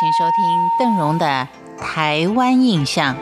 请收听邓荣的《台湾印象》。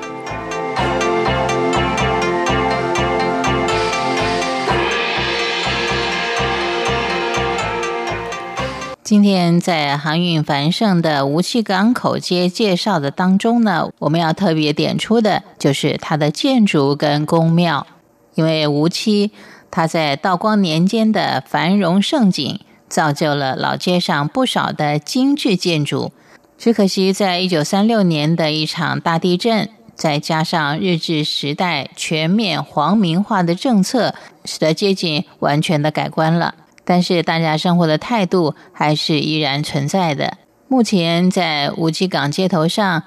今天在航运繁盛的吴锡港口街介绍的当中呢，我们要特别点出的就是它的建筑跟宫庙，因为吴锡它在道光年间的繁荣盛景，造就了老街上不少的精致建筑。只可惜，在一九三六年的一场大地震，再加上日治时代全面皇民化的政策，使得街景完全的改观了。但是，大家生活的态度还是依然存在的。目前，在五七港街头上，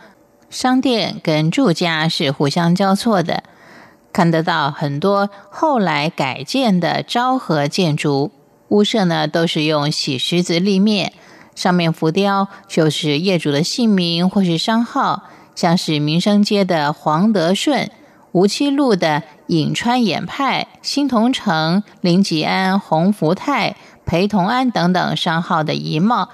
商店跟住家是互相交错的，看得到很多后来改建的昭和建筑，屋舍呢都是用洗石子立面。上面浮雕就是业主的姓名或是商号，像是民生街的黄德顺、吴七路的颍川演派、新同城林吉安、洪福泰、裴同安等等商号的遗貌，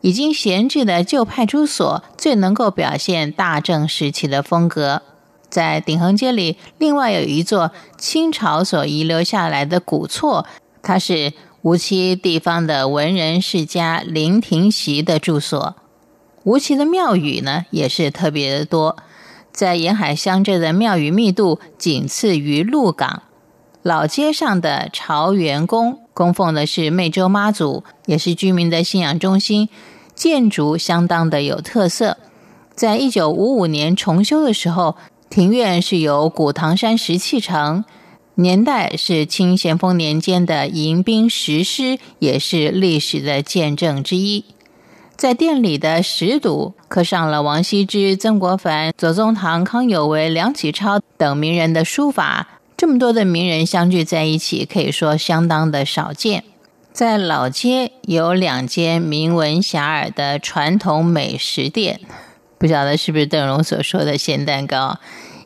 已经闲置的旧派出所最能够表现大正时期的风格。在鼎恒街里，另外有一座清朝所遗留下来的古厝，它是。吴锡地方的文人世家林廷席的住所，吴锡的庙宇呢也是特别的多，在沿海乡镇的庙宇密度仅次于鹿港。老街上的朝元宫供奉的是湄洲妈祖，也是居民的信仰中心，建筑相当的有特色。在一九五五年重修的时候，庭院是由古唐山石砌成。年代是清咸丰年间的迎宾石狮，也是历史的见证之一。在店里的石堵刻上了王羲之、曾国藩、左宗棠、康有为、梁启超等名人的书法。这么多的名人相聚在一起，可以说相当的少见。在老街有两间名闻遐迩的传统美食店，不晓得是不是邓荣所说的咸蛋糕。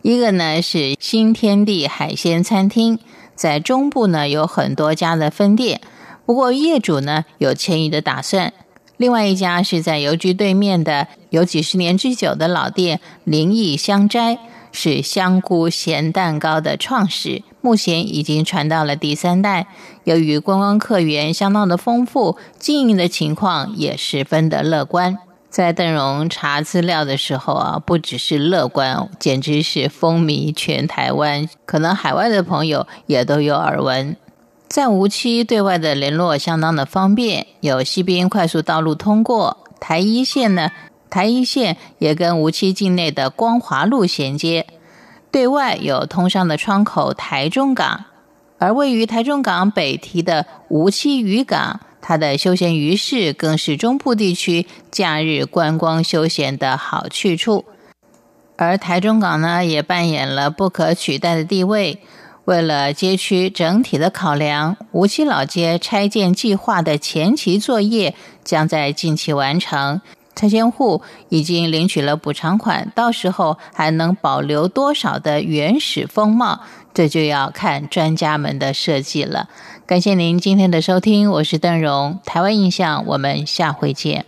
一个呢是新天地海鲜餐厅，在中部呢有很多家的分店，不过业主呢有迁移的打算。另外一家是在邮局对面的有几十年之久的老店灵异香斋，是香菇咸蛋糕的创始，目前已经传到了第三代。由于观光客源相当的丰富，经营的情况也十分的乐观。在邓荣查资料的时候啊，不只是乐观，简直是风靡全台湾，可能海外的朋友也都有耳闻。在无期对外的联络相当的方便，有西边快速道路通过，台一线呢，台一线也跟无期境内的光华路衔接，对外有通商的窗口台中港，而位于台中港北堤的无期渔港。他的休闲渔市更是中部地区假日观光休闲的好去处，而台中港呢也扮演了不可取代的地位。为了街区整体的考量，无锡老街拆建计划的前期作业将在近期完成。拆迁户已经领取了补偿款，到时候还能保留多少的原始风貌，这就要看专家们的设计了。感谢您今天的收听，我是邓荣，台湾印象，我们下回见。